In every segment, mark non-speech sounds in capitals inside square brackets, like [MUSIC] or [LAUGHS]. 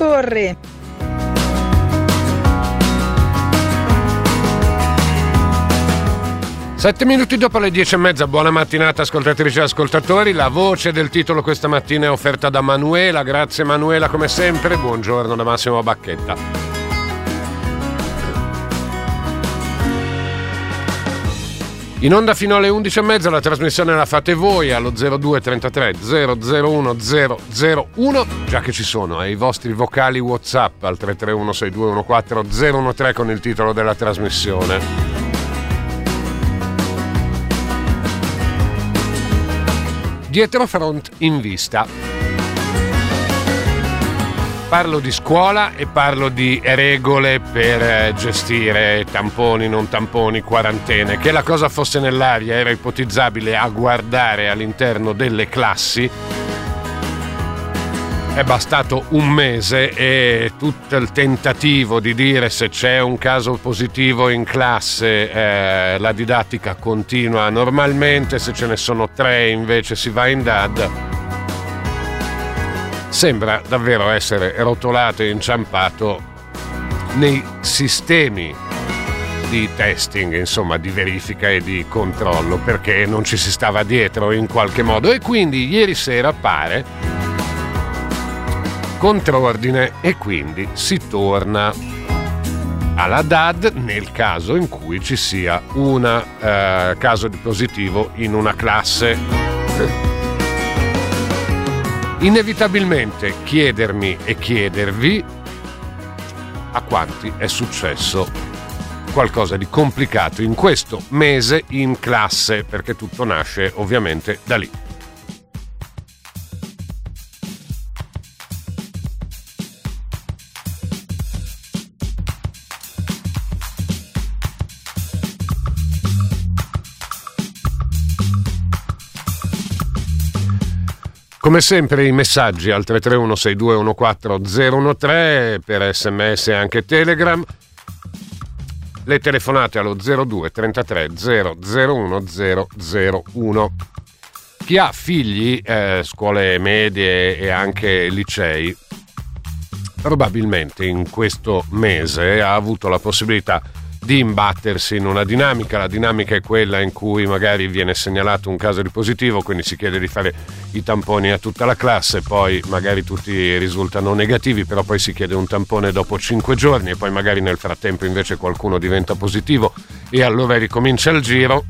corre. Sette minuti dopo le dieci e mezza, buona mattinata ascoltatrici e ascoltatori. La voce del titolo questa mattina è offerta da Manuela. Grazie Manuela come sempre. Buongiorno da Massimo Bacchetta. In onda fino alle 11.30 la trasmissione la fate voi allo 0233 001 001, già che ci sono, ai vostri vocali WhatsApp al 331 6214 013 con il titolo della trasmissione. Dietro front in vista. Parlo di scuola e parlo di regole per eh, gestire tamponi, non tamponi, quarantene. Che la cosa fosse nell'aria era ipotizzabile a guardare all'interno delle classi. È bastato un mese e tutto il tentativo di dire se c'è un caso positivo in classe eh, la didattica continua normalmente, se ce ne sono tre invece si va in DAD sembra davvero essere rotolato e inciampato nei sistemi di testing, insomma di verifica e di controllo, perché non ci si stava dietro in qualche modo. E quindi ieri sera pare controordine e quindi si torna alla DAD nel caso in cui ci sia un eh, caso di positivo in una classe inevitabilmente chiedermi e chiedervi a quanti è successo qualcosa di complicato in questo mese in classe, perché tutto nasce ovviamente da lì. Come sempre i messaggi al 331 6214013 per sms e anche telegram. Le telefonate allo 02 33 001 001. Chi ha figli, eh, scuole medie e anche licei, probabilmente in questo mese ha avuto la possibilità di imbattersi in una dinamica. La dinamica è quella in cui magari viene segnalato un caso di positivo, quindi si chiede di fare i tamponi a tutta la classe, poi magari tutti risultano negativi, però poi si chiede un tampone dopo 5 giorni e poi magari nel frattempo invece qualcuno diventa positivo e allora ricomincia il giro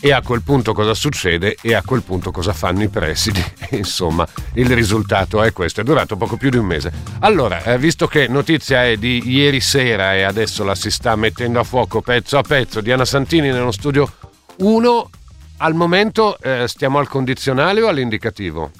e a quel punto cosa succede e a quel punto cosa fanno i presidi. [LAUGHS] Insomma, il risultato è questo, è durato poco più di un mese. Allora, eh, visto che notizia è di ieri sera e adesso la si sta mettendo a fuoco pezzo a pezzo, Diana Santini nello studio 1, al momento eh, stiamo al condizionale o all'indicativo?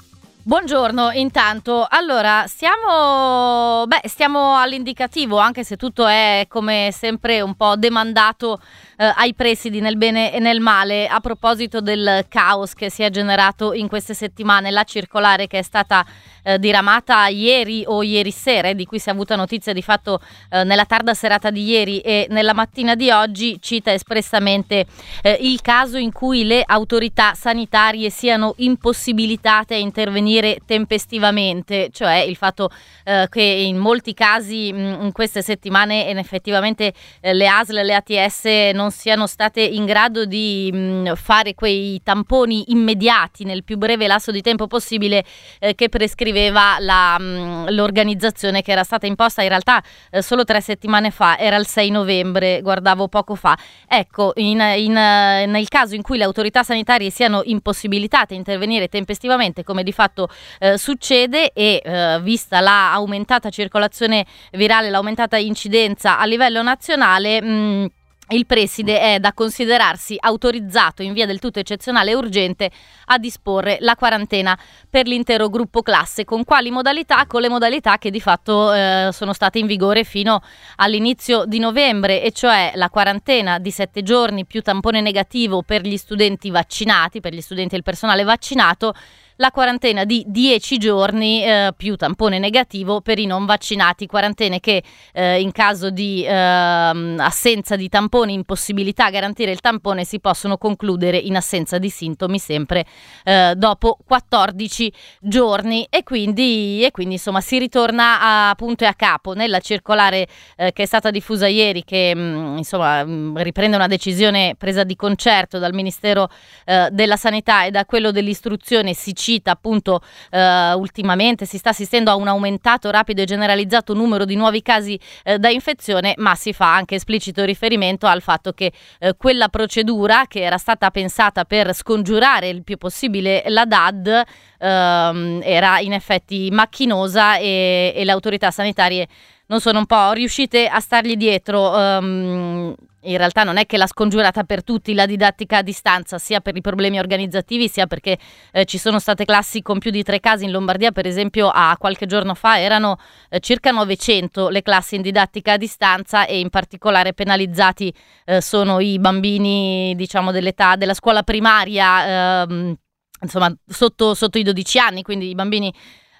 Buongiorno, intanto, allora stiamo, beh, stiamo all'indicativo, anche se tutto è come sempre un po' demandato eh, ai presidi nel bene e nel male. A proposito del caos che si è generato in queste settimane, la circolare che è stata eh, diramata ieri o ieri sera, di cui si è avuta notizia di fatto eh, nella tarda serata di ieri e nella mattina di oggi, cita espressamente eh, il caso in cui le autorità sanitarie siano impossibilitate a intervenire tempestivamente, cioè il fatto eh, che in molti casi mh, in queste settimane effettivamente eh, le ASL e le ATS non siano state in grado di mh, mm, fare quei tamponi immediati nel più breve lasso di tempo possibile eh, che prescriveva la, mh, mm, l'organizzazione che era stata imposta in realtà eh, solo tre settimane fa, era il 6 novembre, guardavo poco fa. Ecco, in, in, nel caso in cui le autorità sanitarie siano impossibilitate a intervenire tempestivamente, come di fatto eh, succede, e eh, vista la circolazione virale, l'aumentata incidenza a livello nazionale, mh, mm, il preside è da considerarsi autorizzato in via del tutto eccezionale e urgente a disporre la quarantena per l'intero gruppo classe. Con quali modalità? Con le modalità che di fatto eh, sono state in vigore fino all'inizio di novembre, e cioè la quarantena di sette giorni più tampone negativo per gli studenti vaccinati, per gli studenti e il personale vaccinato la quarantena di 10 giorni eh, più tampone negativo per i non vaccinati, quarantene che eh, in caso di ehm, assenza di tamponi, impossibilità a garantire il tampone si possono concludere in assenza di sintomi sempre eh, dopo 14 giorni. E quindi, e quindi insomma si ritorna a punto e a capo nella circolare eh, che è stata diffusa ieri che mh, mm, insomma mh, mm, riprende una decisione presa di concerto dal Ministero eh, della Sanità e da quello dell'istruzione si cita appunto eh, ultimamente si sta assistendo a un aumentato rapido e generalizzato numero di nuovi casi eh, da infezione ma si fa anche esplicito riferimento al fatto che eh, quella procedura che era stata pensata per scongiurare il più possibile la DAD ehm, era in effetti macchinosa e, e, le autorità sanitarie non sono un po' riuscite a stargli dietro. Um, in realtà non è che l'ha scongiurata per tutti la didattica a distanza, sia per i problemi organizzativi, sia perché eh, ci sono state classi con più di tre casi. In Lombardia, per esempio a qualche giorno fa erano eh, circa 900 le classi in didattica a distanza e in particolare penalizzati eh, sono i bambini diciamo dell'età della scuola primaria, ehm, insomma sotto, sotto i 12 anni, quindi i bambini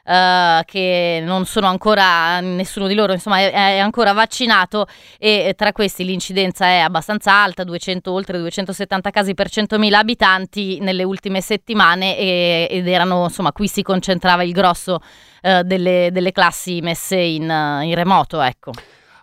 uh, che non sono ancora, nessuno di loro insomma è, è, ancora vaccinato e tra questi l'incidenza è abbastanza alta, 200, oltre 270 casi per 100.000 abitanti nelle ultime settimane e, ed erano insomma qui si concentrava il grosso uh, delle, delle, classi messe in, in remoto ecco.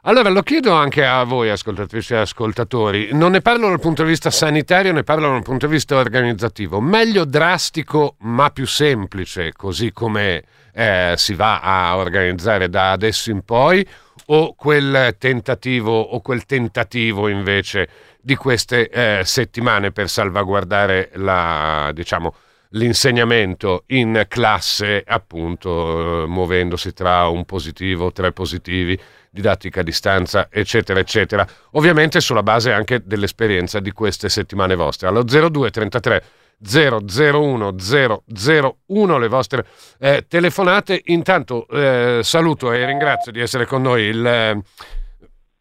Allora lo chiedo anche a voi, ascoltatrici e ascoltatori. Non ne parlo dal punto di vista sanitario, ne parlo dal punto di vista organizzativo. Meglio drastico ma più semplice, così come eh, si va a organizzare da adesso in poi, o quel tentativo o quel tentativo invece di queste eh, settimane per salvaguardare la, diciamo, l'insegnamento in classe, appunto, eh, muovendosi tra un positivo, tre positivi didattica a distanza, eccetera, eccetera. Ovviamente sulla base anche dell'esperienza di queste settimane vostre. Allo 0233 001 001 le vostre eh, telefonate. Intanto eh, saluto e ringrazio di essere con noi il eh,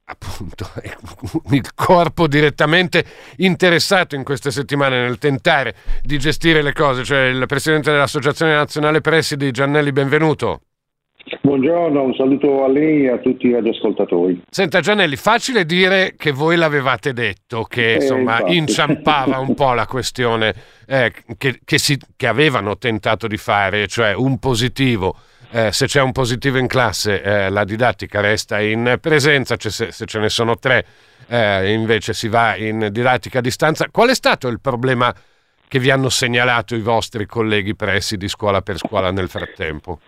appunto [LAUGHS] il corpo direttamente interessato in queste settimane nel tentare di gestire le cose, cioè il presidente dell'Associazione Nazionale Presidi Giannelli, benvenuto. Buongiorno, un saluto a lei e a tutti i radioascoltatori. Senta Gianelli, facile dire che voi l'avevate detto, che eh, insomma infatti. inciampava un po' la [LAUGHS] questione eh, che, che, si, che, avevano tentato di fare, cioè un positivo. Eh, se c'è un positivo in classe eh, la didattica resta in presenza, cioè se, se, ce ne sono tre eh, invece si va in didattica a distanza. Qual è stato il problema che vi hanno segnalato i vostri colleghi presidi scuola per scuola nel frattempo?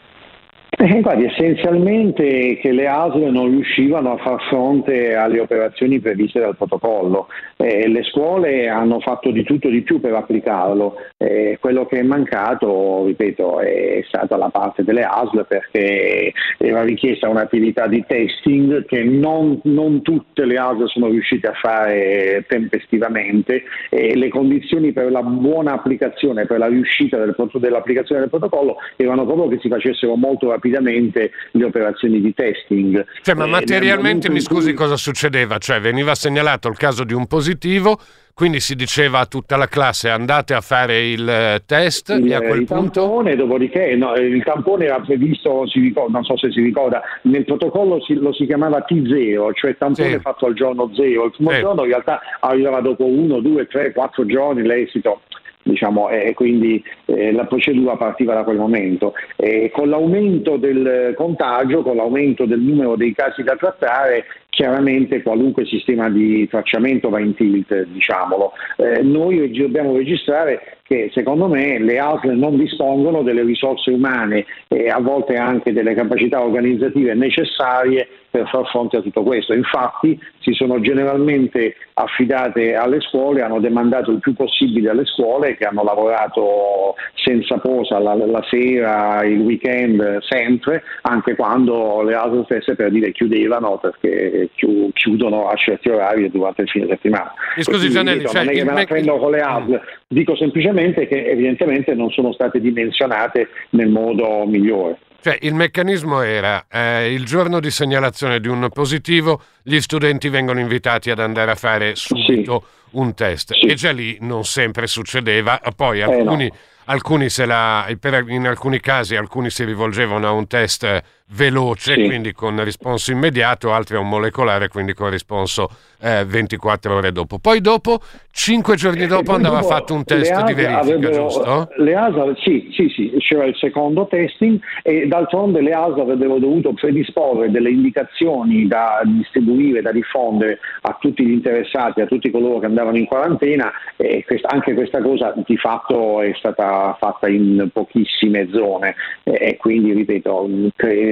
Eh, guardi, essenzialmente che le ASL non riuscivano a far fronte alle operazioni previste dal protocollo. Eh, le scuole hanno fatto di tutto di più per applicarlo. Eh, quello che è mancato, ripeto, è stata la parte delle ASL perché era richiesta un'attività di testing che non, non tutte le ASL sono riuscite a fare tempestivamente e le condizioni per la buona applicazione, per la riuscita del, dell'applicazione del protocollo erano proprio che si facessero molto rapidamente rapidamente le operazioni di testing. Cioè, ma materialmente mi scusi cui... cosa succedeva? Cioè veniva segnalato il caso di un positivo, quindi si diceva a tutta la classe andate a fare il eh, test il, e a quel il punto... Tampone, dopodiché no, il tampone era previsto, ricorda, non so se si ricorda, nel protocollo si, lo si chiamava T0, cioè tampone sì. fatto al giorno zero. Il primo sì. giorno in realtà arrivava dopo uno, due, tre, quattro giorni l'esito diciamo, e quindi eh, la procedura partiva da quel momento. E con l'aumento del contagio, con l'aumento del numero dei casi da trattare, chiaramente qualunque sistema di tracciamento va in tilt, diciamolo. Eh, noi dobbiamo registrare che secondo me le ASL non dispongono delle risorse umane e a volte anche delle capacità organizzative necessarie per far fronte a tutto questo. Infatti si sono generalmente affidate alle scuole, hanno demandato il più possibile alle scuole che hanno lavorato senza posa la, la sera, il weekend, sempre, anche quando le ASL stesse per dire chiudevano perché chiudono a certi orari durante il fine settimana. Mi scusi Gianelli, cioè, non è che me la prendo con le ASL, dico semplicemente semplicemente che evidentemente non sono state dimensionate nel modo migliore. Cioè, il meccanismo era eh, il giorno di segnalazione di un positivo, gli studenti vengono invitati ad andare a fare subito sì. un test sì. e già lì non sempre succedeva, poi alcuni, eh no. alcuni se la, in alcuni casi alcuni si rivolgevano a un test veloce, sì. quindi con risponso immediato, altri a un molecolare, quindi con risponso eh, 24 ore dopo. Poi dopo, 5 giorni dopo, andava dopo fatto un test di verifica, avrebbero, giusto? Le ASA, sì, sì, sì, c'era il secondo testing e d'altronde le ASA avrebbero dovuto predisporre delle indicazioni da distribuire, da diffondere a tutti gli interessati, a tutti coloro che andavano in quarantena e questa, anche questa cosa di fatto è stata fatta in pochissime zone e quindi, ripeto,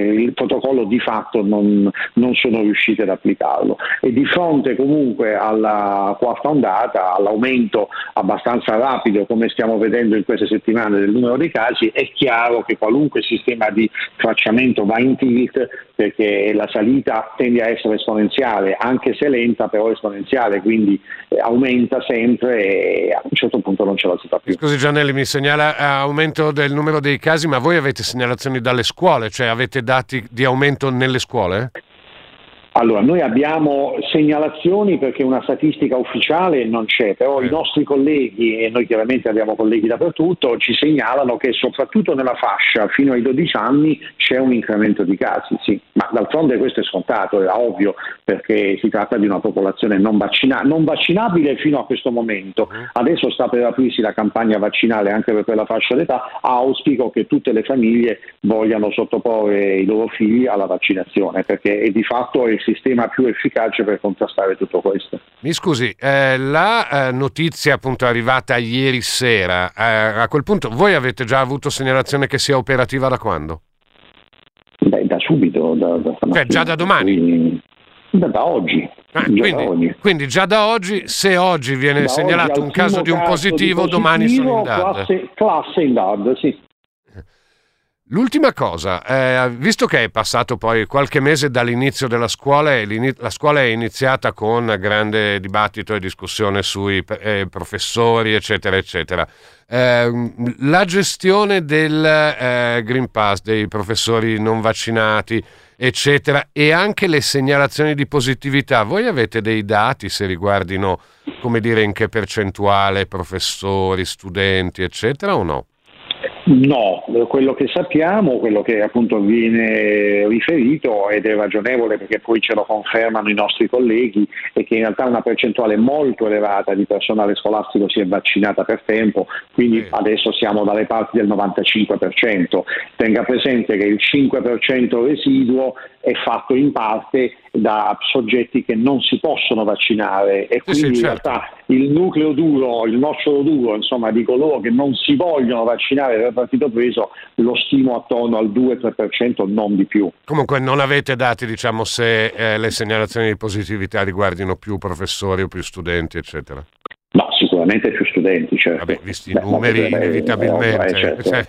il protocollo di fatto non, non sono riusciti ad applicarlo e di fronte comunque alla quarta ondata, all'aumento abbastanza rapido come stiamo vedendo in queste settimane del numero dei casi, è chiaro che qualunque sistema di tracciamento va in tilt perché la salita tende a essere esponenziale, anche se lenta però esponenziale, quindi eh, aumenta sempre e a un certo punto non ce la si fa più. Scusi Giannelli, mi segnala eh, aumento del numero dei casi, ma voi avete segnalazioni dalle scuole, cioè avete dati di aumento nelle scuole? Allora, noi abbiamo segnalazioni perché una statistica ufficiale non c'è, però eh. i nostri colleghi, e noi chiaramente abbiamo colleghi dappertutto, ci segnalano che soprattutto nella fascia fino ai 12 anni c'è un incremento di casi, sì, ma d'altronde questo è scontato, è ovvio, perché si tratta di una popolazione non, vaccina- non vaccinabile fino a questo momento. Eh. Adesso sta per aprirsi la campagna vaccinale anche per quella fascia d'età, auspico che tutte le famiglie vogliano sottoporre i loro figli alla vaccinazione, perché è di fatto il sistema più efficace per contrastare tutto questo. Mi scusi, eh, la eh, notizia appunto arrivata ieri sera, eh, a quel punto voi avete già avuto segnalazione che sia operativa da quando? Beh, da subito, da, da cioè già da domani? Da, da oggi. Ah, quindi, da oggi. quindi, già da oggi, se oggi viene segnalato oggi, un caso di un positivo, di positivo domani sono in DAD. Classe, classe in DAD, sì. L'ultima cosa, eh, visto che è passato poi qualche mese dall'inizio della scuola e la scuola è iniziata con grande dibattito e discussione sui eh, professori, eccetera, eccetera, eh, la gestione del eh, Green Pass, dei professori non vaccinati, eccetera, e anche le segnalazioni di positività, voi avete dei dati se riguardino, come dire, in che percentuale professori, studenti, eccetera, o no? No, quello che sappiamo, quello che appunto viene riferito ed è ragionevole perché poi ce lo confermano i nostri colleghi è che in realtà una percentuale molto elevata di personale scolastico si è vaccinata per tempo, quindi adesso siamo dalle parti del 95%. Tenga presente che il 5% residuo è fatto in parte da soggetti che non si possono vaccinare e quindi sì, sì, certo. in realtà il nucleo duro, il nocciolo duro insomma, di coloro che non si vogliono vaccinare per partito preso lo stimo attorno al 2-3%, non di più. Comunque non avete dati diciamo, se eh, le segnalazioni di positività riguardino più professori o più studenti eccetera? No, sicuramente più studenti, certo. Vabbè, visti i numeri, Beh, inevitabilmente. Eh, certo. cioè,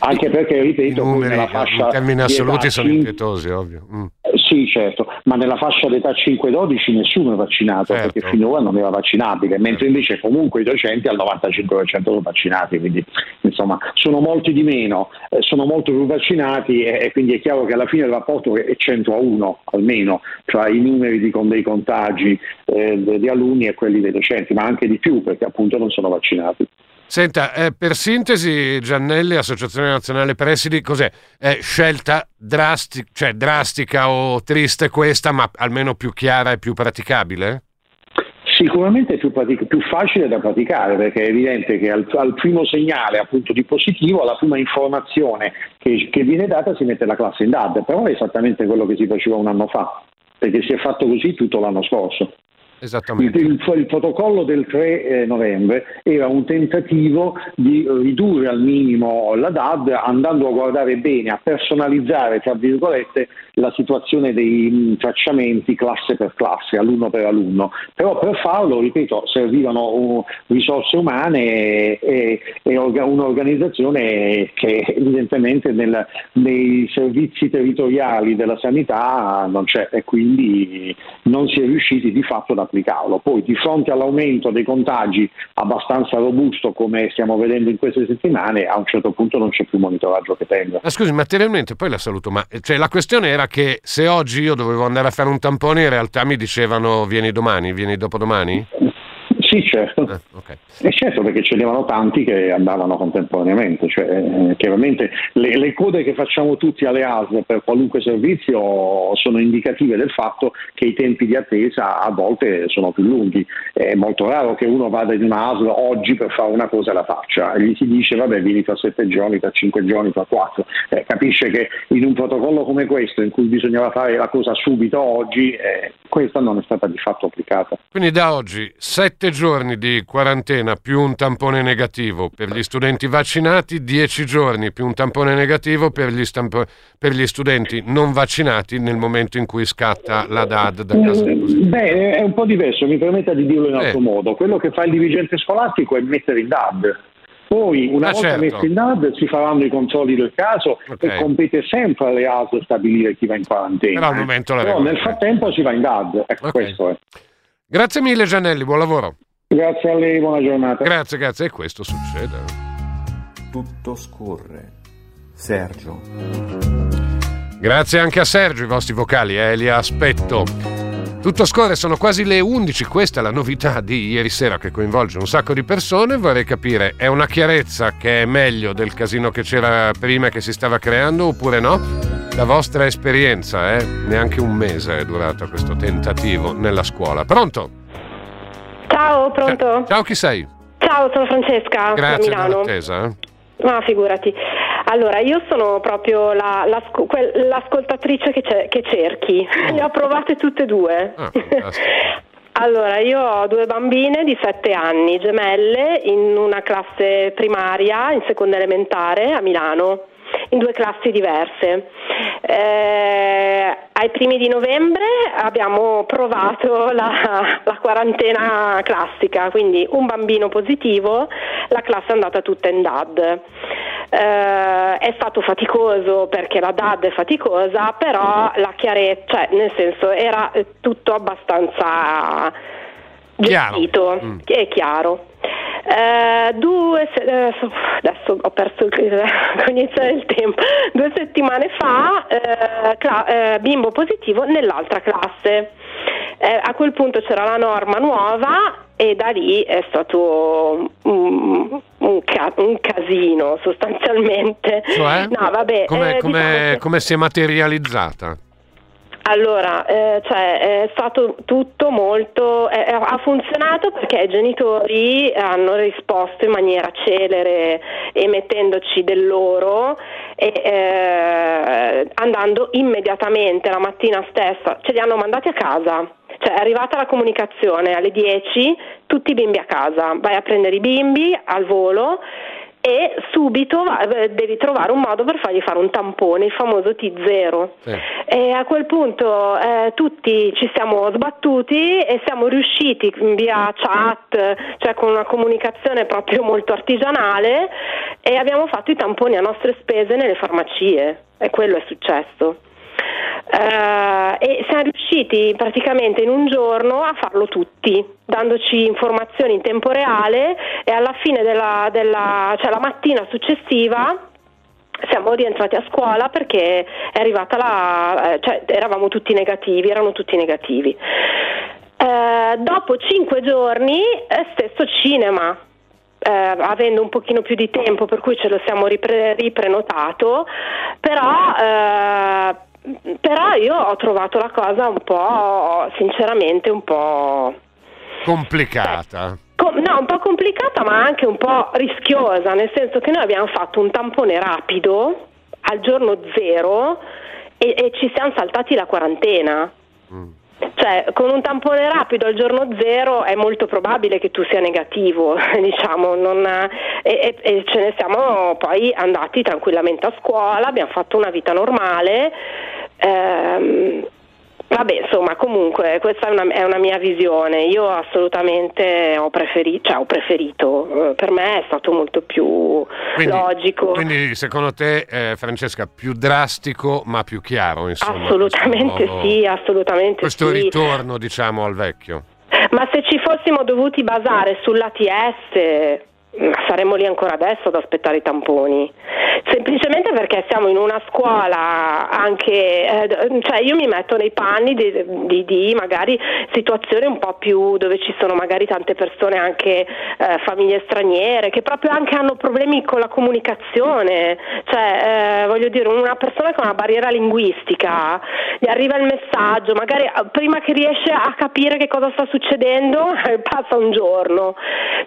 Anche perché, ripeto, i numeri in termini assoluti sono impietosi, ovvio. Mm. Sì, certo, ma nella fascia d'età 5-12 nessuno è vaccinato certo. perché finora non era vaccinabile, mentre invece comunque i docenti al 95% sono vaccinati, quindi insomma sono molti di meno, eh, sono molto più vaccinati e, e, quindi è chiaro che alla fine il rapporto è 100 a 1 almeno tra i numeri di, con dei contagi eh, di alunni e quelli dei docenti, ma anche di più perché appunto non sono vaccinati. Senta, eh, per sintesi, Giannelli, Associazione Nazionale Presidi, cos'è? È scelta drastica, cioè drastica o triste questa, ma almeno più chiara e più praticabile? Sicuramente è più, pratic- più, facile da praticare perché è evidente che al, al, primo segnale appunto di positivo, alla prima informazione che, che viene data si mette la classe in DAD, però è esattamente quello che si faceva un anno fa, perché si è fatto così tutto l'anno scorso. Esattamente. Il, il, il, protocollo del 3 eh, novembre era un tentativo di ridurre al minimo la DAD andando a guardare bene, a personalizzare, tra virgolette, la situazione dei tracciamenti classe per classe, alunno per alunno. Però per farlo, ripeto, servivano uh, risorse umane e, e, orga, un'organizzazione che evidentemente nel, nei servizi territoriali della sanità non c'è e quindi non si è riusciti di fatto ad applicarlo. Poi di fronte all'aumento dei contagi abbastanza robusto come stiamo vedendo in queste settimane, a un certo punto non c'è più monitoraggio che tenga. Ma scusi, materialmente poi la saluto, ma cioè, la questione era che se oggi io dovevo andare a fare un tampone in realtà mi dicevano vieni domani, vieni dopodomani? Sì, certo. Eh, okay. E certo perché ce n'erano tanti che andavano contemporaneamente, cioè, eh, chiaramente le, le, code che facciamo tutti alle ASL per qualunque servizio sono indicative del fatto che i tempi di attesa a volte sono più lunghi. È molto raro che uno vada in una ASL oggi per fare una cosa e la faccia e gli si dice vabbè vieni tra sette giorni, tra cinque giorni, tra quattro. Eh, capisce che in un protocollo come questo in cui bisognava fare la cosa subito oggi, eh, questa non è stata di fatto applicata. Quindi da oggi sette giorni di quarantena più un tampone negativo per gli studenti vaccinati, dieci giorni più un tampone negativo per gli, stampo- per gli studenti non vaccinati nel momento in cui scatta la DAD da casa mm, Beh, è un po' diverso, mi permetta di dirlo in altro eh. modo. Quello che fa il dirigente scolastico è mettere in DAD. Poi, una ah, volta certo. messi in DAD, si faranno i controlli del caso okay. e compete sempre alle ASL stabilire chi va in quarantena. Però, al momento Però nel frattempo si va in DAD. Ecco, okay. questo è. Grazie mille Gianelli, buon lavoro. Grazie a lei, buona giornata. Grazie, grazie. E questo succede. Tutto scorre. Sergio. Grazie anche a Sergio, i vostri vocali, eh, li aspetto. Tutto scorre, sono quasi le 11, questa è la novità di ieri sera che coinvolge un sacco di persone, vorrei capire, è una chiarezza che è meglio del casino che c'era prima che si stava creando oppure no? La vostra esperienza, eh? Neanche un mese è durato questo tentativo nella scuola. Pronto? Ciao, pronto? Ciao, chi sei? Ciao, sono Francesca Grazie da Milano. Grazie eh? Ma figurati. Allora, io sono proprio la, la, l'ascoltatrice che, che cerchi. Oh. Le ho provate tutte e due. Ah, [LAUGHS] allora, io ho due bambine di 7 anni, gemelle, in una classe primaria, in seconda elementare a Milano in due classi diverse. Eh, ai primi di novembre abbiamo provato la, la, quarantena classica, quindi un bambino positivo, la classe è andata tutta in DAD. Eh, è stato faticoso perché la DAD è faticosa, però la chiarezza, cioè nel senso era tutto abbastanza gestito mm. e chiaro. Eh, due, eh, adesso ho perso il [LAUGHS] cognizione del tempo. Due settimane fa, eh, cla- eh, bimbo positivo nell'altra classe. Eh, a quel punto c'era la norma nuova e da lì è stato un, un, ca- un casino sostanzialmente. Cioè? No, vabbè, come, come, diciamo come si è materializzata? Allora, eh, cioè, è stato tutto molto, eh, ha funzionato perché i genitori hanno risposto in maniera celere e mettendoci del loro e eh, andando immediatamente la mattina stessa, ce li hanno mandati a casa. Cioè è arrivata la comunicazione alle 10, tutti i bimbi a casa, vai a prendere i bimbi al volo e subito eh, devi trovare un modo per fargli fare un tampone, il famoso T0. Sì. E a quel punto eh, tutti ci siamo sbattuti e siamo riusciti via chat, cioè con una comunicazione proprio molto artigianale e abbiamo fatto i tamponi a nostre spese nelle farmacie e quello è successo. Uh, e siamo riusciti praticamente in un giorno a farlo tutti, dandoci informazioni in tempo reale e alla fine della, della cioè la mattina successiva siamo rientrati a scuola perché è arrivata la, eh, cioè eravamo tutti negativi, erano tutti negativi. Uh, dopo cinque giorni, stesso cinema, eh, avendo un pochino più di tempo per cui ce lo siamo ripre- riprenotato, però eh, però io ho trovato la cosa un po', sinceramente, un po'... Complicata. Com- no, un po' complicata ma anche un po' rischiosa, nel senso che noi abbiamo fatto un tampone rapido al giorno zero e, e ci siamo saltati la quarantena. Mm. Cioè, con un tampone rapido al giorno zero è molto probabile che tu sia negativo, [LAUGHS] diciamo, non, e, e, e, ce ne siamo poi andati tranquillamente a scuola, abbiamo fatto una vita normale. Ehm, Vabbè, insomma, comunque questa è una, è una, mia visione. Io assolutamente ho preferito, cioè ho preferito, eh, per me è stato molto più quindi, logico. Quindi secondo te, eh, Francesca, più drastico ma più chiaro, insomma? Assolutamente nuovo, sì, assolutamente questo sì. ritorno, diciamo, al vecchio. Ma se ci fossimo dovuti basare sull'ATS saremmo lì ancora adesso ad aspettare i tamponi. Semplicemente perché siamo in una scuola anche, eh, cioè io mi metto nei panni di, di, di, magari situazioni un po' più dove ci sono magari tante persone anche eh, famiglie straniere che proprio anche hanno problemi con la comunicazione, cioè eh, voglio dire una persona con una barriera linguistica gli arriva il messaggio, magari eh, prima che riesce a capire che cosa sta succedendo [LAUGHS] passa un giorno,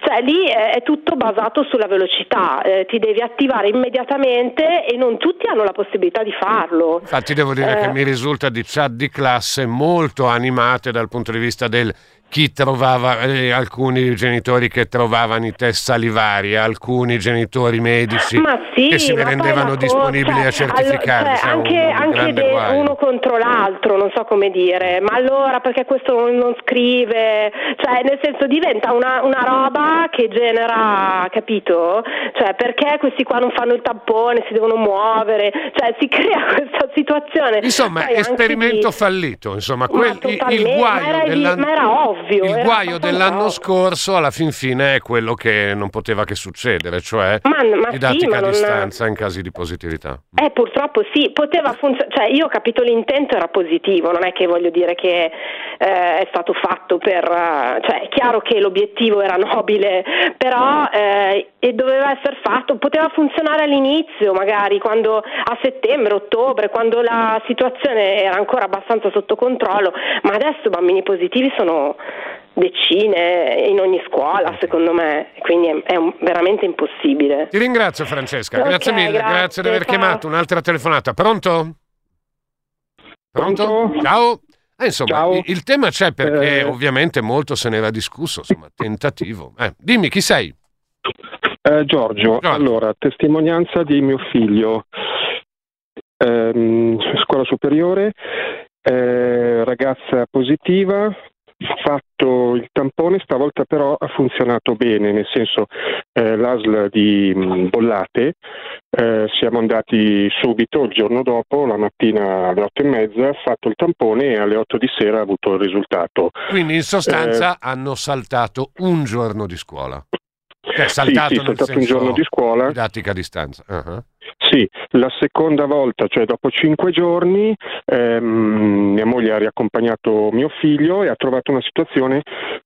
cioè lì è, è tutto basato sulla velocità, eh, ti devi attivare immediatamente e non tutti hanno la possibilità di farlo. Infatti devo dire eh, che mi risulta di chat di classe molto animate dal punto di vista del chi trovava, eh, alcuni genitori che trovavano i test salivari, alcuni genitori medici sì, che si rendevano disponibili a certificare. Cioè, anche, un, anche de, uno contro l'altro, non so come dire, ma allora perché questo non, non scrive? Cioè, nel senso diventa una, una, roba che genera, capito? Cioè, perché questi qua non fanno il tampone, si devono muovere? Cioè, si [LAUGHS] crea questa situazione. Insomma, Poi esperimento di... fallito, insomma, quel, il, guaio ma ovvio. Il guaio dell'anno ovvio. scorso alla fin fine è quello che non poteva che succedere, cioè ma, ma didattica sì, a distanza in casi di positività. Eh, purtroppo sì, poteva funzionare, cioè io ho capito l'intento era positivo, non è che voglio dire che eh, è stato fatto per, uh, cioè è chiaro che l'obiettivo era nobile, però eh, e doveva essere fatto, poteva funzionare all'inizio, magari quando a settembre, ottobre, quando la situazione era ancora abbastanza sotto controllo, ma adesso i bambini positivi sono decine in ogni scuola, secondo me, quindi è, è un, veramente impossibile. Ti ringrazio Francesca, okay, grazie mille, grazie, grazie di aver ciao. chiamato, un'altra telefonata. Pronto? Pronto? Pronto? Ciao. Eh, insomma, Ciao. Il, il, tema c'è perché eh. ovviamente molto se n'era discusso, insomma, [LAUGHS] tentativo. Eh, dimmi chi sei? Eh, Giorgio, Giorgio, allora, testimonianza di mio figlio, ehm, scuola superiore, eh, ragazza positiva, fatto il tampone, stavolta però ha funzionato bene, nel senso eh, l'ASL di mm, Bollate, eh, siamo andati subito il giorno dopo, la mattina alle otto e mezza, ha fatto il tampone e alle otto di sera ha avuto il risultato. Quindi in sostanza eh, hanno saltato un giorno di scuola. Cioè, saltato, sì, sì, saltato un giorno di scuola. Didattica a distanza. Uh-huh. Sì, la seconda volta, cioè dopo cinque giorni, ehm, mia moglie ha riaccompagnato mio figlio e ha trovato una situazione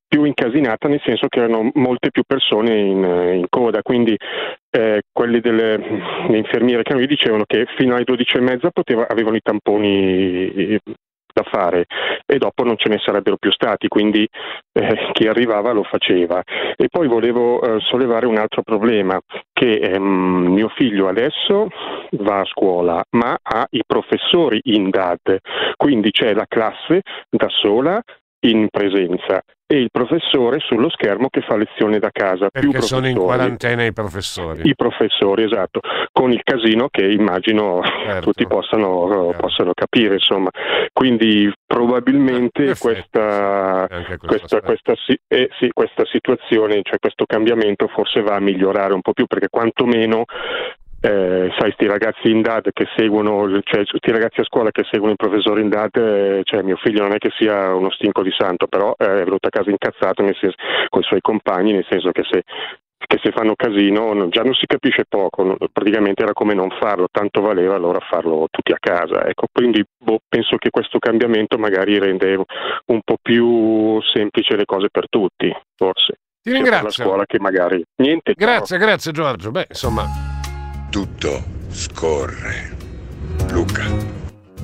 più incasinata, nel senso che erano molte più persone in, in coda, quindi eh, quelli delle infermiere che noi dicevano che fino alle 12 e mezza poteva, avevano i tamponi da fare e dopo non ce ne sarebbero più stati, quindi eh, chi arrivava lo faceva. E poi volevo eh, sollevare un altro problema, che ehm, mio figlio adesso va a scuola ma ha i professori in DAD, quindi c'è la classe da sola in presenza e il professore sullo schermo che fa lezione da casa. Perché sono in quarantena i professori. I professori, esatto, con il casino che immagino certo. tutti possano, certo. possano, capire, insomma. Quindi probabilmente eh, questa, questa, questa, eh, sì, questa situazione, cioè questo cambiamento forse va a migliorare un po' più perché quantomeno eh, sai, sti ragazzi in DAD che seguono, cioè sti ragazzi a scuola che seguono il professore in DAD, eh, cioè mio figlio non è che sia uno stinco di santo, però eh, è venuto a casa incazzato senso, con i suoi compagni, nel senso che se, che se fanno casino già non si capisce poco, praticamente era come non farlo, tanto valeva allora farlo tutti a casa. Ecco, quindi boh, penso che questo cambiamento magari rende un po' più semplice le cose per tutti, forse. Ti ringrazio. La scuola che magari niente. Grazie, però. grazie Giorgio. Beh, insomma, tutto scorre. Luca.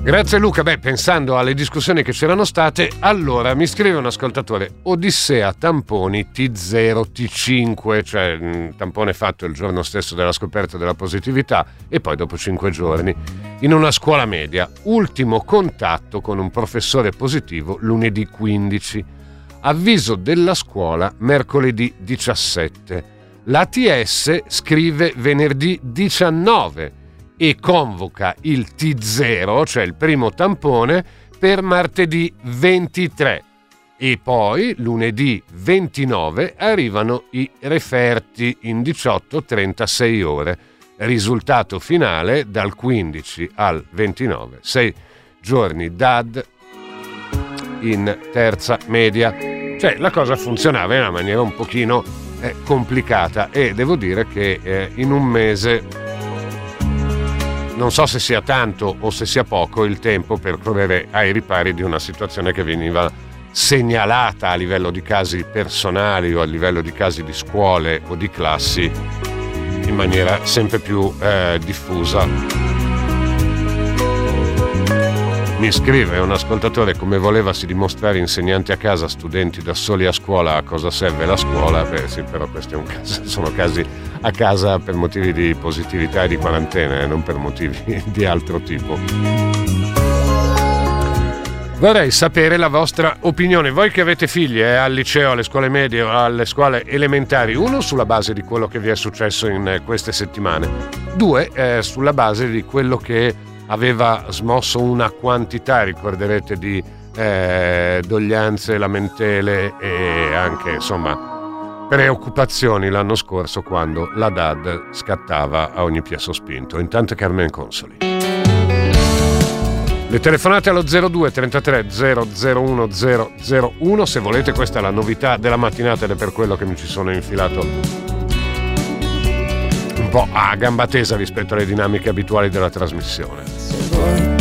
Grazie Luca, beh pensando alle discussioni che c'erano state, allora mi scrive un ascoltatore Odissea tamponi T0 T5, cioè un tampone fatto il giorno stesso della scoperta della positività e poi dopo 5 giorni, in una scuola media, ultimo contatto con un professore positivo lunedì 15, avviso della scuola mercoledì 17 L'ATS scrive venerdì 19 e convoca il T0, cioè il primo tampone, per martedì 23. E poi lunedì 29 arrivano i referti in 18-36 ore. Risultato finale dal 15 al 29. 6 giorni DAD in terza media. Cioè la cosa funzionava in una maniera un pochino è complicata e devo dire che eh, in un mese non so se sia tanto o se sia poco il tempo per provare ai ripari di una situazione che veniva segnalata a livello di casi personali o a livello di casi di scuole o di classi in maniera sempre più eh, diffusa. Mi scrive un ascoltatore come volevasi dimostrare insegnanti a casa, studenti da soli a scuola, a cosa serve la scuola? Beh sì, però questi [LAUGHS] sono casi a casa per motivi di positività e di quarantena, eh, non per motivi [LAUGHS] di altro tipo. Vorrei sapere la vostra opinione. Voi che avete figli eh, al liceo, alle scuole medie o alle scuole elementari, uno sulla base di quello che vi è successo in eh, queste settimane, due eh, sulla base di quello che aveva smosso una quantità, ricorderete, di eh, doglianze, lamentele e anche insomma preoccupazioni l'anno scorso quando la DAD scattava a ogni piè sospinto. Intanto Carmen Consoli. Le telefonate allo 02 33 001 001 se volete questa è la novità della mattinata ed è per quello che mi ci sono infilato po' a gamba tesa rispetto alle dinamiche abituali della trasmissione.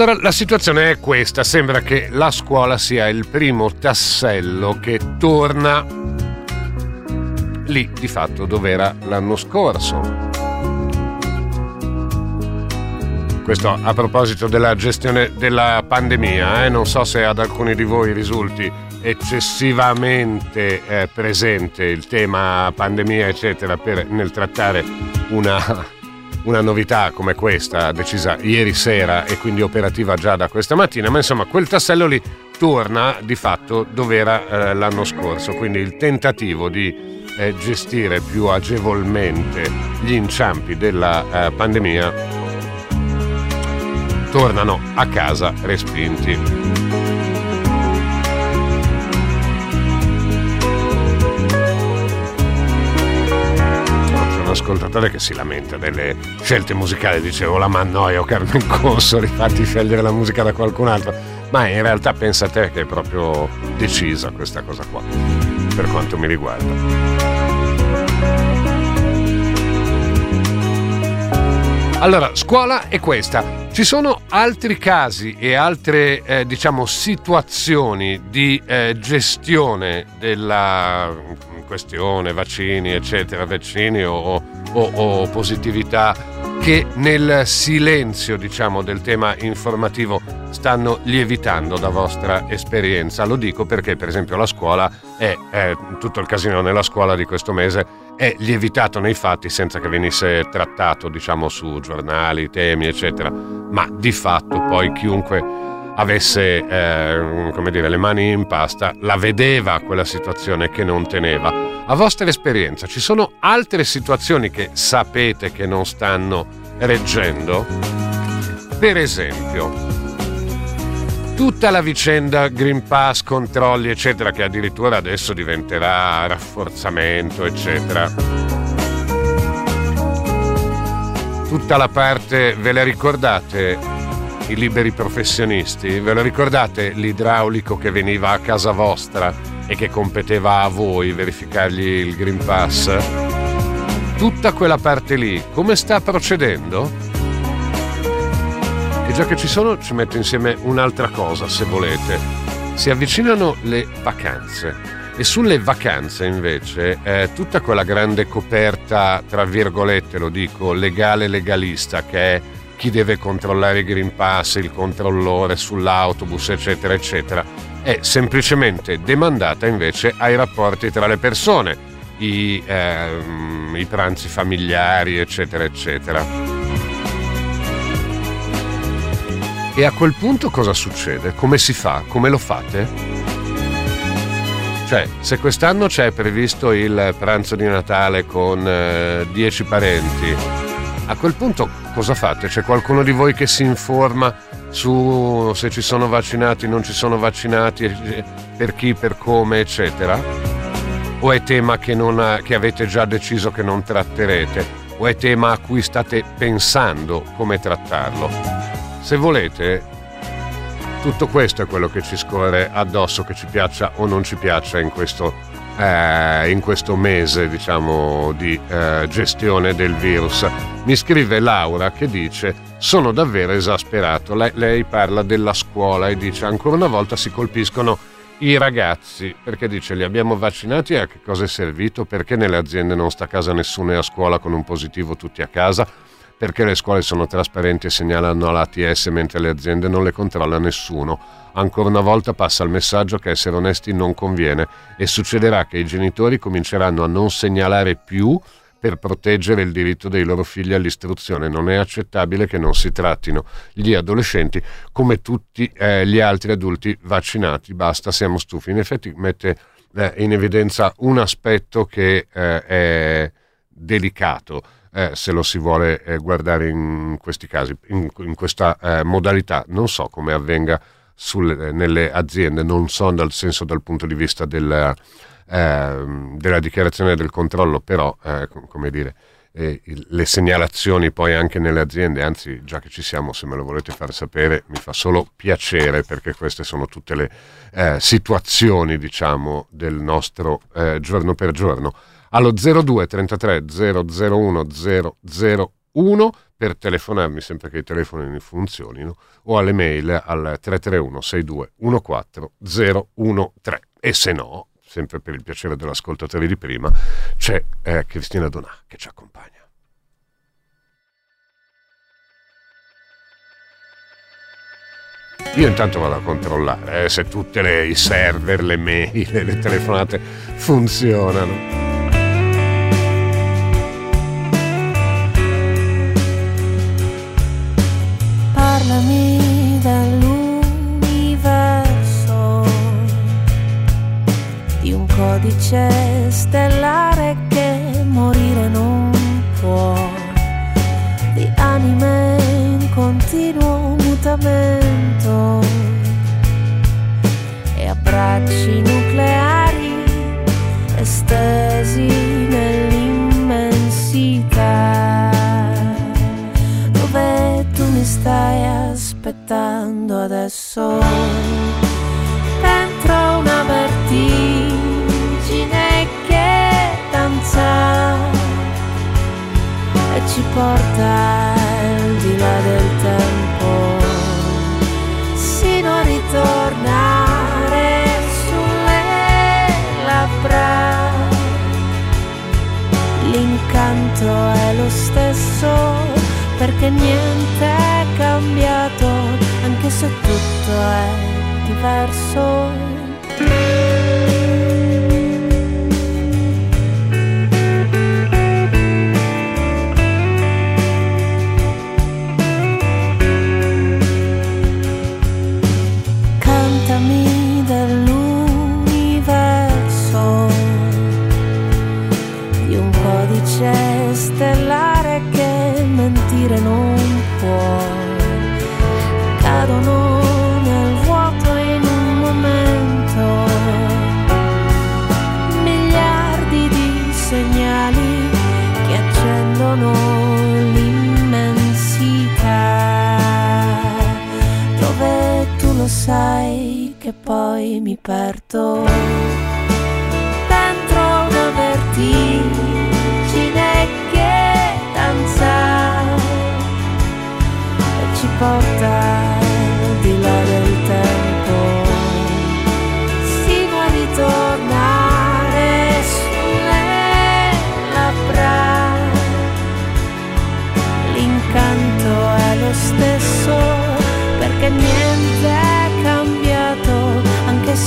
Allora la situazione è questa, sembra che la scuola sia il primo tassello che torna lì di fatto dove era l'anno scorso. Questo a proposito della gestione della pandemia, eh? non so se ad alcuni di voi risulti eccessivamente eh, presente il tema pandemia eccetera per, nel trattare una una novità come questa decisa ieri sera e quindi operativa già da questa mattina, ma insomma quel tassello lì torna di fatto dove era eh, l'anno scorso, quindi il tentativo di eh, gestire più agevolmente gli inciampi della eh, pandemia tornano a casa respinti. Ascoltatore che si lamenta delle scelte musicali, dicevo la mannoia o Carmen Corso, rifatti scegliere la musica da qualcun altro, ma in realtà pensa a te che è proprio decisa questa cosa qua, per quanto mi riguarda. Allora, scuola è questa. Ci sono altri casi e altre, eh, diciamo, situazioni di eh, gestione della questione, vaccini, eccetera, vaccini o, o, o positività che nel silenzio, diciamo, del tema informativo stanno lievitando da vostra esperienza. Lo dico perché, per esempio, la scuola è, è tutto il casino nella scuola di questo mese è lievitato nei fatti senza che venisse trattato, diciamo, su giornali, temi, eccetera. Ma di fatto poi chiunque avesse eh, come dire, le mani in pasta, la vedeva quella situazione che non teneva. A vostra esperienza ci sono altre situazioni che sapete che non stanno reggendo? Per esempio, tutta la vicenda Green Pass, controlli, eccetera, che addirittura adesso diventerà rafforzamento, eccetera. Tutta la parte, ve la ricordate? I liberi professionisti. Ve lo ricordate l'idraulico che veniva a casa vostra e che competeva a voi verificargli il Green Pass? Tutta quella parte lì, come sta procedendo? E già che ci sono, ci metto insieme un'altra cosa, se volete. Si avvicinano le vacanze. E sulle vacanze invece eh, tutta quella grande coperta, tra virgolette lo dico, legale legalista che è chi deve controllare i Green Pass, il controllore sull'autobus, eccetera, eccetera, è semplicemente demandata invece ai rapporti tra le persone, i, ehm, i pranzi familiari, eccetera, eccetera. E a quel punto cosa succede? Come si fa? Come lo fate? Cioè, se quest'anno c'è previsto il pranzo di Natale con 10 eh, parenti, a quel punto cosa fate? C'è qualcuno di voi che si informa su se ci sono vaccinati, non ci sono vaccinati, per chi, per come, eccetera? O è tema che, ha, che avete già deciso che non tratterete? O è tema a cui state pensando come trattarlo? Se volete, tutto questo è quello che ci scorre addosso, che ci piaccia o non ci piaccia in questo, eh, in questo mese diciamo, di eh, gestione del virus. Mi scrive Laura che dice sono davvero esasperato. Lei, lei parla della scuola e dice ancora una volta si colpiscono i ragazzi perché dice li abbiamo vaccinati e a che cosa è servito? Perché nelle aziende non sta a casa nessuno e a scuola con un positivo tutti a casa? Perché le scuole sono trasparenti e segnalano l'ATS mentre le aziende non le controlla nessuno? Ancora una volta passa il messaggio che essere onesti non conviene e succederà che i genitori cominceranno a non segnalare più per proteggere il diritto dei loro figli all'istruzione. Non è accettabile che non si trattino gli adolescenti come tutti eh, gli altri adulti vaccinati. Basta, siamo stufi. In effetti mette eh, in evidenza un aspetto che eh, è delicato. Eh, se lo si vuole eh, guardare in questi casi, in, in questa eh, modalità. Non so come avvenga sulle, nelle aziende, non so dal senso dal punto di vista del, Ehm, della dichiarazione del controllo, però, eh, come dire, eh, le segnalazioni poi anche nelle aziende, anzi già che ci siamo, se me lo volete far sapere, mi fa solo piacere perché queste sono tutte le eh, situazioni, diciamo, del nostro eh, giorno per giorno. Allo 02 33 001 1 per telefonarmi sempre che i telefoni funzionino o alle mail al 331 62 14 013 e se no, sempre per il piacere dell'ascoltatore di prima, c'è eh, Cristina Donà che ci accompagna. Io intanto vado a controllare eh, se tutte le, i server, le mail, le telefonate funzionano. Codice stellare lo sai che poi mi perdo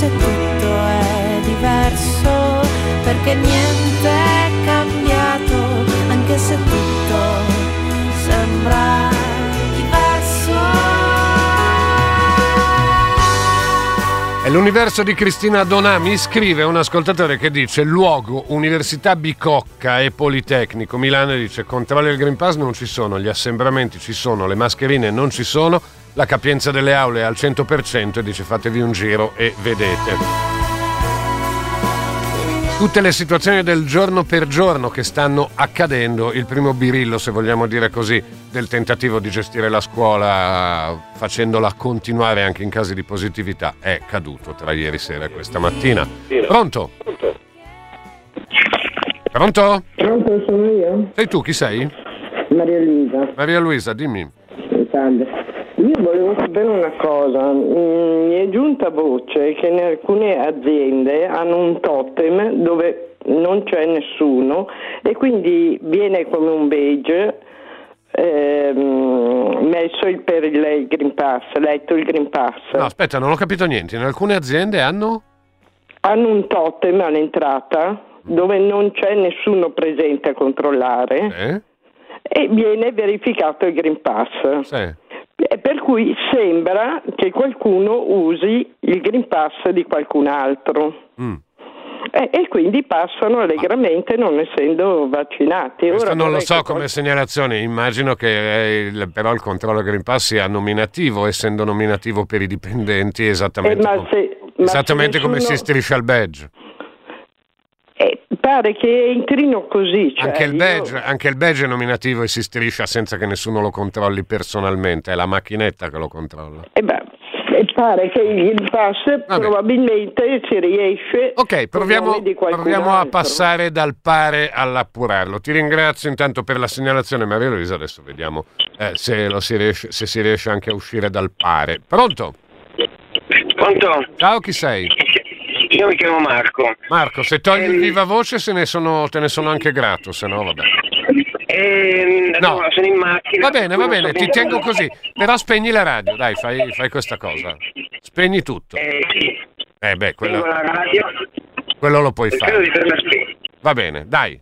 se tutto è diverso perché niente è cambiato anche se tutto sembra diverso È l'universo di Cristina Donà. Mi scrive un ascoltatore che dice luogo Università Bicocca e Politecnico Milano dice controlli al Green Pass non ci sono, gli assembramenti ci sono, le mascherine non ci sono, la capienza delle aule è al 100% e dice fatevi un giro e vedete. Tutte le situazioni del giorno per giorno che stanno accadendo, il primo birillo, se vogliamo dire così, del tentativo di gestire la scuola facendola continuare anche in casi di positività è caduto tra ieri sera e questa mattina. Pronto? Pronto? Pronto, sono io? Sei tu, chi sei? Maria Luisa. Maria Luisa, dimmi. Salve. Io volevo sapere una cosa, Mm, mi è giunta voce che in alcune aziende hanno un totem dove non c'è nessuno e quindi viene come un badge ehm, messo il- per il Green Pass, letto il Green Pass. No, aspetta, non ho capito niente. In alcune aziende hanno... Hanno un totem all'entrata dove non c'è nessuno presente a controllare e viene verificato il Green Pass. Sì. E per cui sembra che qualcuno usi il Green Pass di qualcun altro. Mm. E, e quindi passano allegramente non essendo vaccinati. Questo Ora non lo so come segnalazione, immagino che eh, il- però il controllo Green Pass sia nominativo, essendo nominativo per i dipendenti esattamente, Eh, com- se- esattamente se come si nessuno- striscia il badge. Eh, pare che entrino così. Cioè anche, il io- badge anche il badge è nominativo e si striscia senza che nessuno lo controlli personalmente, è la macchinetta che lo controlla. Eh beh, E pare che il pass Vabbè. probabilmente si riesce. Ok, proviamo, proviamo a passare dal pare all'appurarlo. Ti ringrazio intanto per la segnalazione, Maria Luisa. Adesso vediamo eh, se, lo si riesce, se si riesce anche a uscire dal pare. Pronto? Pronto? Ciao, chi sei? Io mi chiamo Marco. Marco, se togli Ehm. il viva voce se ne sono, te ne sono anche grato, se no vabbè. Ehm, No. allora, sono in macchina. Va bene, va bene, ti tengo così. Però spegni la radio, dai, fai, fai questa cosa. Spegni tutto. Eh, sì, Eh beh, quello, quello lo puoi fare. Va bene, dai.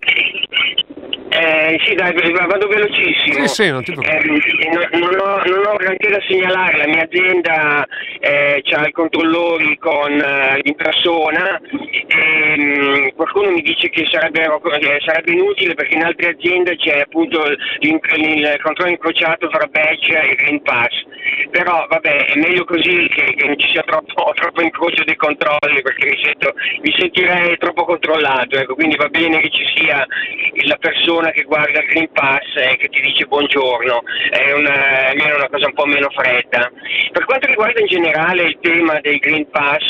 Eh, sì, dai, vado velocissimo. Sì, sì, non. Eh, no- non, ho, non ho granché da segnalare, la mia azienda eh, ha i controllori con, eh, in persona. Ehm, qualcuno mi dice che sarebbero- che sarebbe inutile perché in altre aziende c'è appunto l'in- il controllo incrociato fra badge e Green Pass. Però vabbè, è meglio così che, che non ci sia troppo, [LAUGHS] troppo incrocio dei controlli perché mi, sento- mi sentirei troppo controllato. Ecco, quindi va bene che ci sia la persona che guarda il Green Pass e che ti dice buongiorno, è una, almeno una cosa un po' meno fredda. Per quanto riguarda in generale il tema del Green Pass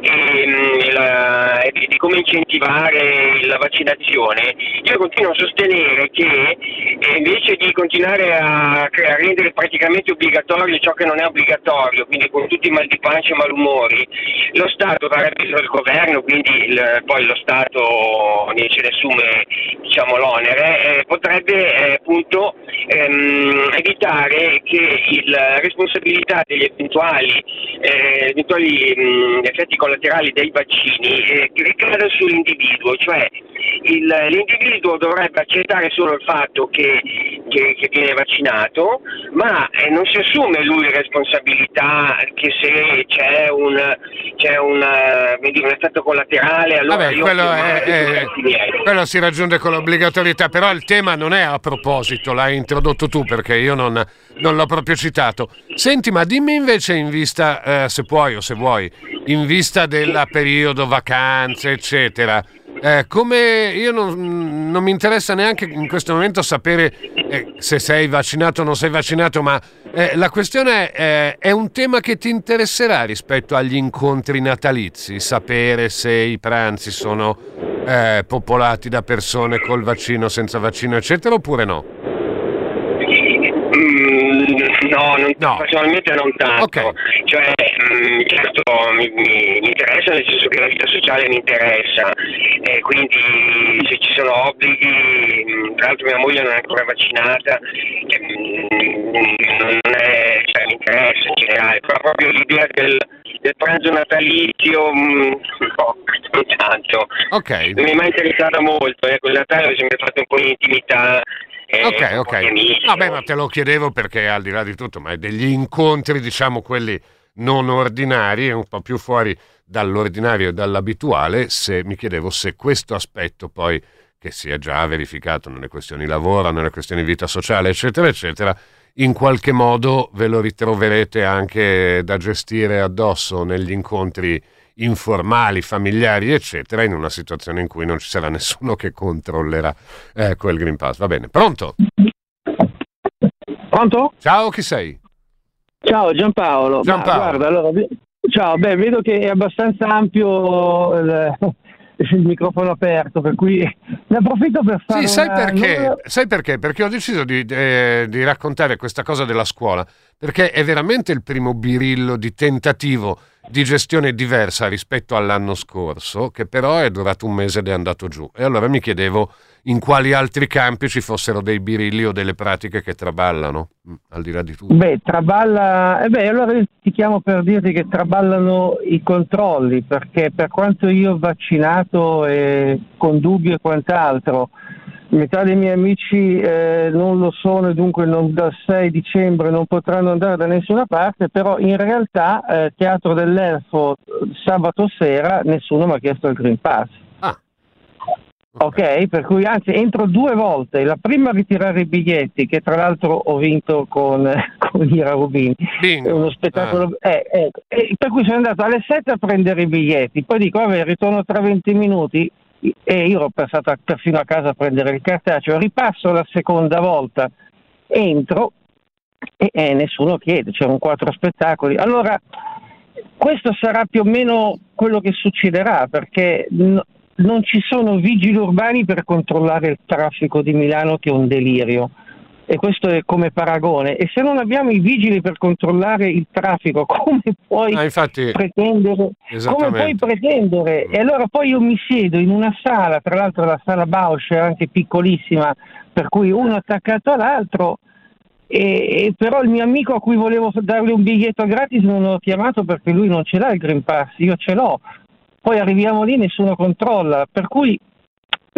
e, mm, la- e di, come incentivare la vaccinazione, io continuo a sostenere che eh, invece di continuare a, a rendere praticamente obbligatorio ciò che non è obbligatorio, quindi con tutti i mal di pancia e malumori, lo Stato farebbe il governo, quindi il- poi lo Stato ne se ne assume diciamo, l'onere, eh, potrebbe eh, appunto ehm, evitare che la responsabilità degli eventuali, eh, eventuali mh, effetti collaterali dei vaccini eh, ricada sull'individuo, cioè il- l'individuo dovrebbe accettare solo il fatto che, che- che viene vaccinato, ma non si assume lui responsabilità che se c'è un, c'è un, un effetto collaterale, allora Vabbè, io quello, è- è- quello si raggiunge con l'obbligatorietà, però il tema non è a proposito, l'hai introdotto tu perché io non, non l'ho proprio citato. Senti, ma dimmi invece in vista, eh, se puoi o se vuoi, in vista del periodo vacanze, eccetera, eh, come io non, non mi interessa neanche in questo momento sapere eh, se sei vaccinato o non sei vaccinato, ma eh, la questione è, è un tema che ti interesserà rispetto agli incontri natalizi, sapere se i pranzi sono eh, popolati da persone col vaccino, senza vaccino, eccetera, oppure no? No, non- personalmente non tanto. Ok. Cioè, mm, certo, mi, mi- mi interessa nel senso che la vita sociale mi interessa e quindi se ci sono obblighi, mm, tra l'altro mia moglie non è ancora vaccinata, mm, non è, cioè, mi interessa in generale, però proprio l'idea del, del pranzo natalizio, no, non tanto. Ok. Non mi è mai interessata molto, ecco, il Natale ho sempre fatto un po' di intimità. Eh, Ok, ok. amici, Vabbè, ma te lo chiedevo perché al di là di tutto, ma è degli incontri, diciamo, quelli non ordinari, un po' più fuori dall'ordinario e dall'abituale, se mi chiedevo se questo aspetto poi che si è già verificato nelle questioni lavoro, nelle questioni vita sociale, eccetera, eccetera, in qualche modo ve lo ritroverete anche da gestire addosso negli incontri informali, familiari, eccetera, in una situazione in cui non ci sarà nessuno che controllerà eh, quel Green Pass. Va bene, pronto? Pronto? Ciao, chi sei? Ciao Giampaolo. Ma Giampaolo. guarda, allora, ciao, beh, vedo che è abbastanza ampio il, [LAUGHS] il microfono aperto, per cui ne approfitto per fare Sì, sai una- perché? Sai perché? Perché ho deciso di, eh, di raccontare questa cosa della scuola, perché è veramente il primo birillo di tentativo di gestione diversa rispetto all'anno scorso, che però è durato un mese ed è andato giù. E allora mi chiedevo in quali altri campi ci fossero dei birilli o delle pratiche che traballano, mm, al di là di tutto. Beh, traballa. E beh, allora ti chiamo per dirti che traballano i controlli, perché per quanto io ho vaccinato e con dubbio e quant'altro, metà dei miei amici eh, non lo sono e dunque non- dal 6 dicembre non potranno andare da nessuna parte, però in realtà eh, Teatro dell'Elfo eh, sabato sera nessuno mi ha chiesto il Green Pass. Ok, per cui anzi entro due volte, la prima a ritirare i biglietti, che tra l'altro ho vinto con, [LAUGHS] con Ira Rubini, è uno spettacolo, eh, ecco. E per cui sono andato alle 7 a prendere i biglietti, poi dico vabbè ritorno tra 20 minuti e io ero passato perfino a casa a prendere il cartaceo, ripasso la seconda volta, entro, e, e nessuno chiede, c'erano quattro spettacoli. Allora, questo sarà più o meno quello che succederà perché n- non ci sono vigili urbani per controllare il traffico di Milano che è un delirio e questo è come paragone. E se non abbiamo i vigili per controllare il traffico, [LAUGHS] come puoi Ah, infatti, pretendere? Come puoi pretendere? E allora poi io mi siedo in una sala, tra l'altro la sala Bausch è anche piccolissima, per cui uno attaccato all'altro. E, e però il mio amico a cui volevo dargli un biglietto gratis non l'ho chiamato perché lui non ce l'ha il Green Pass, io ce l'ho. Poi arriviamo lì, nessuno controlla, per cui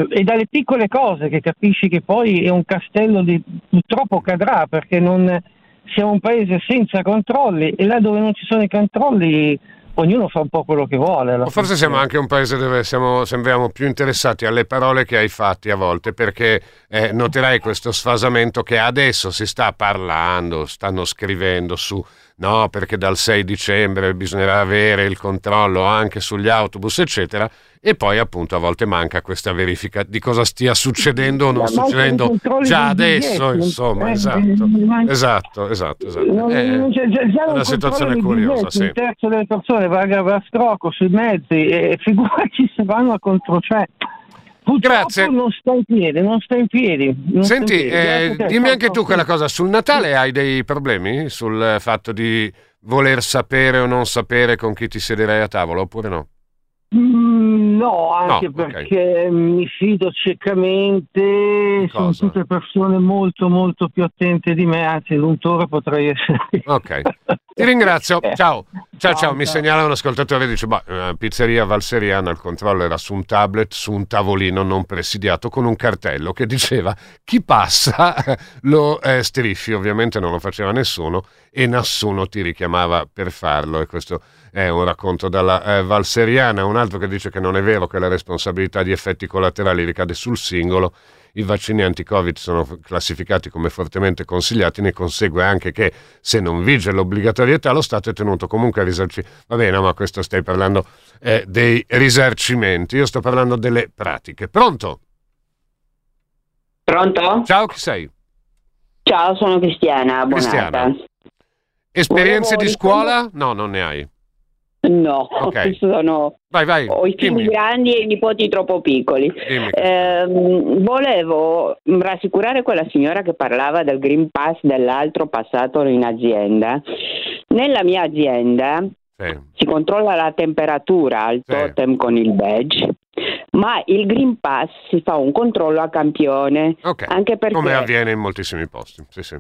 è dalle piccole cose che capisci che poi è un castello di purtroppo cadrà perché non siamo un paese senza controlli e là dove non ci sono i controlli ognuno fa un po' quello che vuole. O forse siamo anche un paese dove siamo, sembriamo più interessati alle parole che ai fatti a volte, perché eh, noterai questo sfasamento che adesso si sta parlando, stanno scrivendo su, no, perché dal 6 dicembre bisognerà avere il controllo anche sugli autobus, eccetera, e poi appunto a volte manca questa verifica di cosa stia succedendo o non succedendo già adesso, insomma, Eh, esatto, esatto, esatto, esatto. Già è una situazione curiosa, sì. Un terzo delle persone va a, scrocco sui mezzi e figurati se vanno a controllo. Cioè, purtroppo non sta in piedi, non sta in piedi. sta in Senti, piedi. eh, Grazie te. dimmi anche tu quella cosa, sul Natale hai dei problemi sul fatto di voler sapere o non sapere con chi ti siederai a tavola oppure no? Mm, No, anche No, perché mi fido ciecamente, sono tutte persone molto molto più attente di me, anzi l'untore potrei essere. Ok, ti ringrazio, Eh. ciao. Ciao, ciao, Ciao, mi segnala un ascoltatore, dice, bah, eh, pizzeria Valseriana, il controllo era su un tablet, su un tavolino non presidiato, con un cartello che diceva chi passa [LAUGHS] lo eh, strisci, ovviamente non lo faceva nessuno e nessuno ti richiamava per farlo e questo è un racconto dalla eh, Valseriana, un altro che dice che non è vero che la responsabilità di effetti collaterali ricade sul singolo, i vaccini anti-Covid sono classificati come fortemente consigliati, ne consegue anche che se non vige l'obbligatorietà lo Stato è tenuto comunque a risarcire. Va bene, ma questo stai parlando eh, dei risarcimenti, io sto parlando delle pratiche. Pronto? Pronto? Ciao, chi sei? Ciao, sono Cristiana. Cristiana. Esperienze Volevo di scuola? No, non ne hai. No, Ok. sono... Vai, vai, ho i figli grandi e i nipoti troppo piccoli. Ehm, volevo rassicurare quella signora che parlava del Green Pass dell'altro passato in azienda. Nella mia azienda Sì. si controlla la temperatura al totem con il badge, ma il Green Pass si fa un controllo a campione. Ok, Anche perché Come avviene in moltissimi posti. Sì, sì.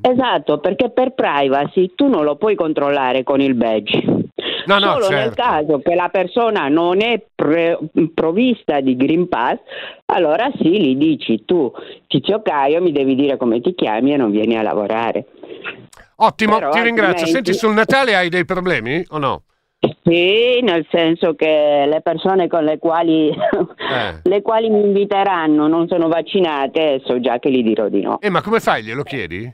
Esatto, perché per privacy tu non lo puoi controllare con il badge. No, no, Solo nel certo. caso che la persona non è pre- provvista di Green Pass, allora sì, gli dici tu, Tizio Caio, mi devi dire come ti chiami e non vieni a lavorare. Ottimo, Però ti ringrazio. altrimenti- Senti, sul Natale hai dei problemi o no? Sì, nel senso che le persone con le quali, Eh. le quali mi inviteranno non sono vaccinate so già che gli dirò di no. Eh, ma come fai? Glielo chiedi?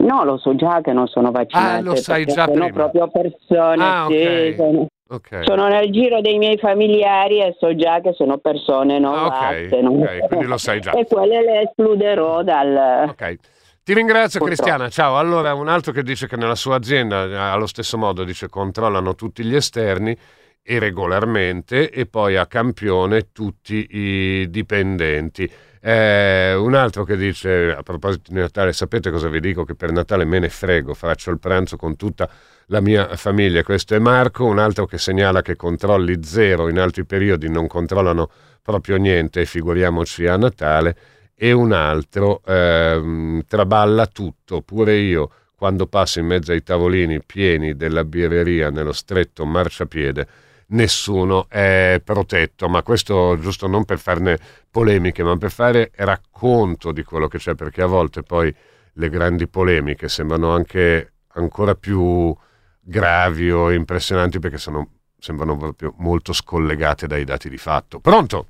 No, lo so già che non sono vaccinate. Ah, lo sai già sono prima. proprio persone, Ah, sì, ok. sono- Ok. Sono nel giro dei miei familiari e so già che sono persone non Ah, ok, vatte, non- ok, quindi lo sai già. [LAUGHS] e quelle le escluderò dal... Ok. Ti ringrazio Purtroppo. Cristiana, ciao. Allora, un altro che dice che nella sua azienda, eh, allo stesso modo, dice controllano tutti gli esterni e regolarmente e poi a campione tutti i dipendenti. Eh, un altro che dice, a proposito di Natale, sapete cosa vi dico? Che per Natale me ne frego, faccio il pranzo con tutta la mia famiglia. Questo è Marco. Un altro che segnala che controlli zero, in altri periodi non controllano proprio niente, figuriamoci a Natale e un altro ehm, traballa tutto, pure io quando passo in mezzo ai tavolini pieni della birreria nello stretto marciapiede, nessuno è protetto, ma questo giusto non per farne polemiche, ma per fare racconto di quello che c'è, perché a volte poi le grandi polemiche sembrano anche ancora più gravi o impressionanti perché sono, sembrano proprio molto scollegate dai dati di fatto. Pronto?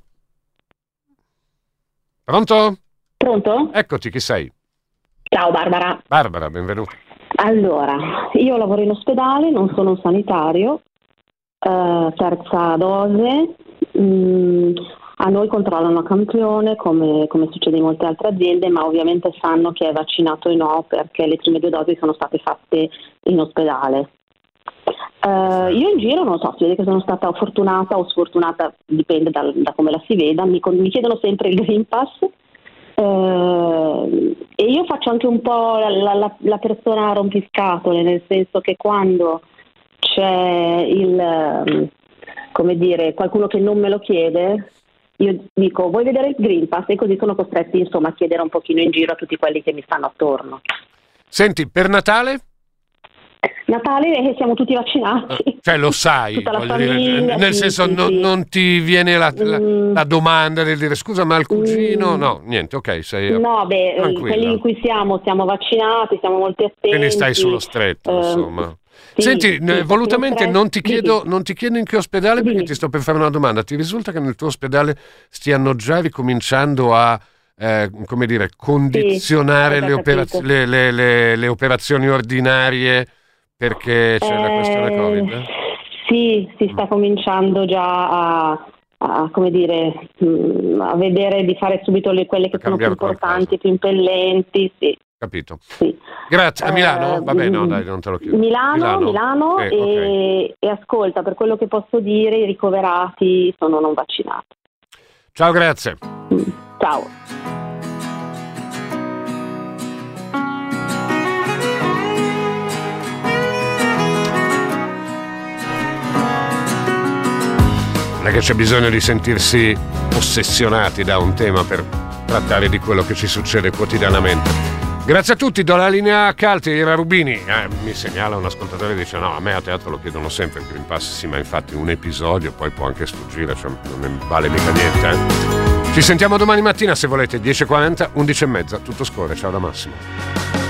Pronto? Pronto? Eccoti, chi sei? Ciao Barbara. Barbara, benvenuta. Allora, io lavoro in ospedale, non sono un sanitario, eh, terza dose. Mm, a noi controllano a campione come, come, succede in molte altre aziende, ma ovviamente sanno chi è vaccinato e no perché le prime due dosi sono state fatte in ospedale. Uh, io in giro non so, si vede che sono stata fortunata o sfortunata, dipende da, da come la si veda, mi, mi, chiedono sempre il Green Pass uh, e io faccio anche un po' la, la, la persona rompiscatole, nel senso che quando c'è il, come dire, qualcuno che non me lo chiede, io dico vuoi vedere il Green Pass e così sono costretti insomma a chiedere un pochino in giro a tutti quelli che mi stanno attorno. Senti, per Natale? Natale e siamo tutti vaccinati. Eh, cioè lo sai, [LAUGHS] famiglia, dire, nel sì, senso sì, no, sì. non ti viene la, la, mm. la, domanda del dire scusa ma il cugino, mm. no, niente, ok, sei No, beh, tranquilla. quelli in cui siamo, siamo vaccinati, siamo molto attenti. Quindi stai sullo stretto, uh, insomma. Sì, Senti, sì, volutamente non ti, chiedo, non ti, chiedo, in che ospedale perché ti sto per fare una domanda. Ti risulta che nel tuo ospedale stiano già ricominciando a eh, come dire, condizionare le, operaz- le, le, le, operazioni ordinarie perché c'è eh, la questione Covid? Sì, si sta mm. cominciando già a, a, come dire, mm, a vedere di fare subito quelle che sono più importanti, più impellenti. Sì. Capito. Sì. Grazie. A Milano? Eh, Vabbè, no, dai, non te lo chiedo. Milano, Milano, Milano eh, e, okay. e, ascolta, per quello che posso dire, i ricoverati sono non vaccinati. Ciao, grazie. Mm, ciao. Non è che c'è bisogno di sentirsi ossessionati da un tema per trattare di quello che ci succede quotidianamente. Grazie a tutti, do la linea a Calti, era Rubini. Eh, mi segnala un ascoltatore e dice no, a me a teatro lo chiedono sempre il Green Pass, sì, ma infatti un episodio poi può anche sfuggire, cioè non vale mica niente. Eh. Ci sentiamo domani mattina se volete, 10.40, 11.30, tutto scorre, ciao da Massimo.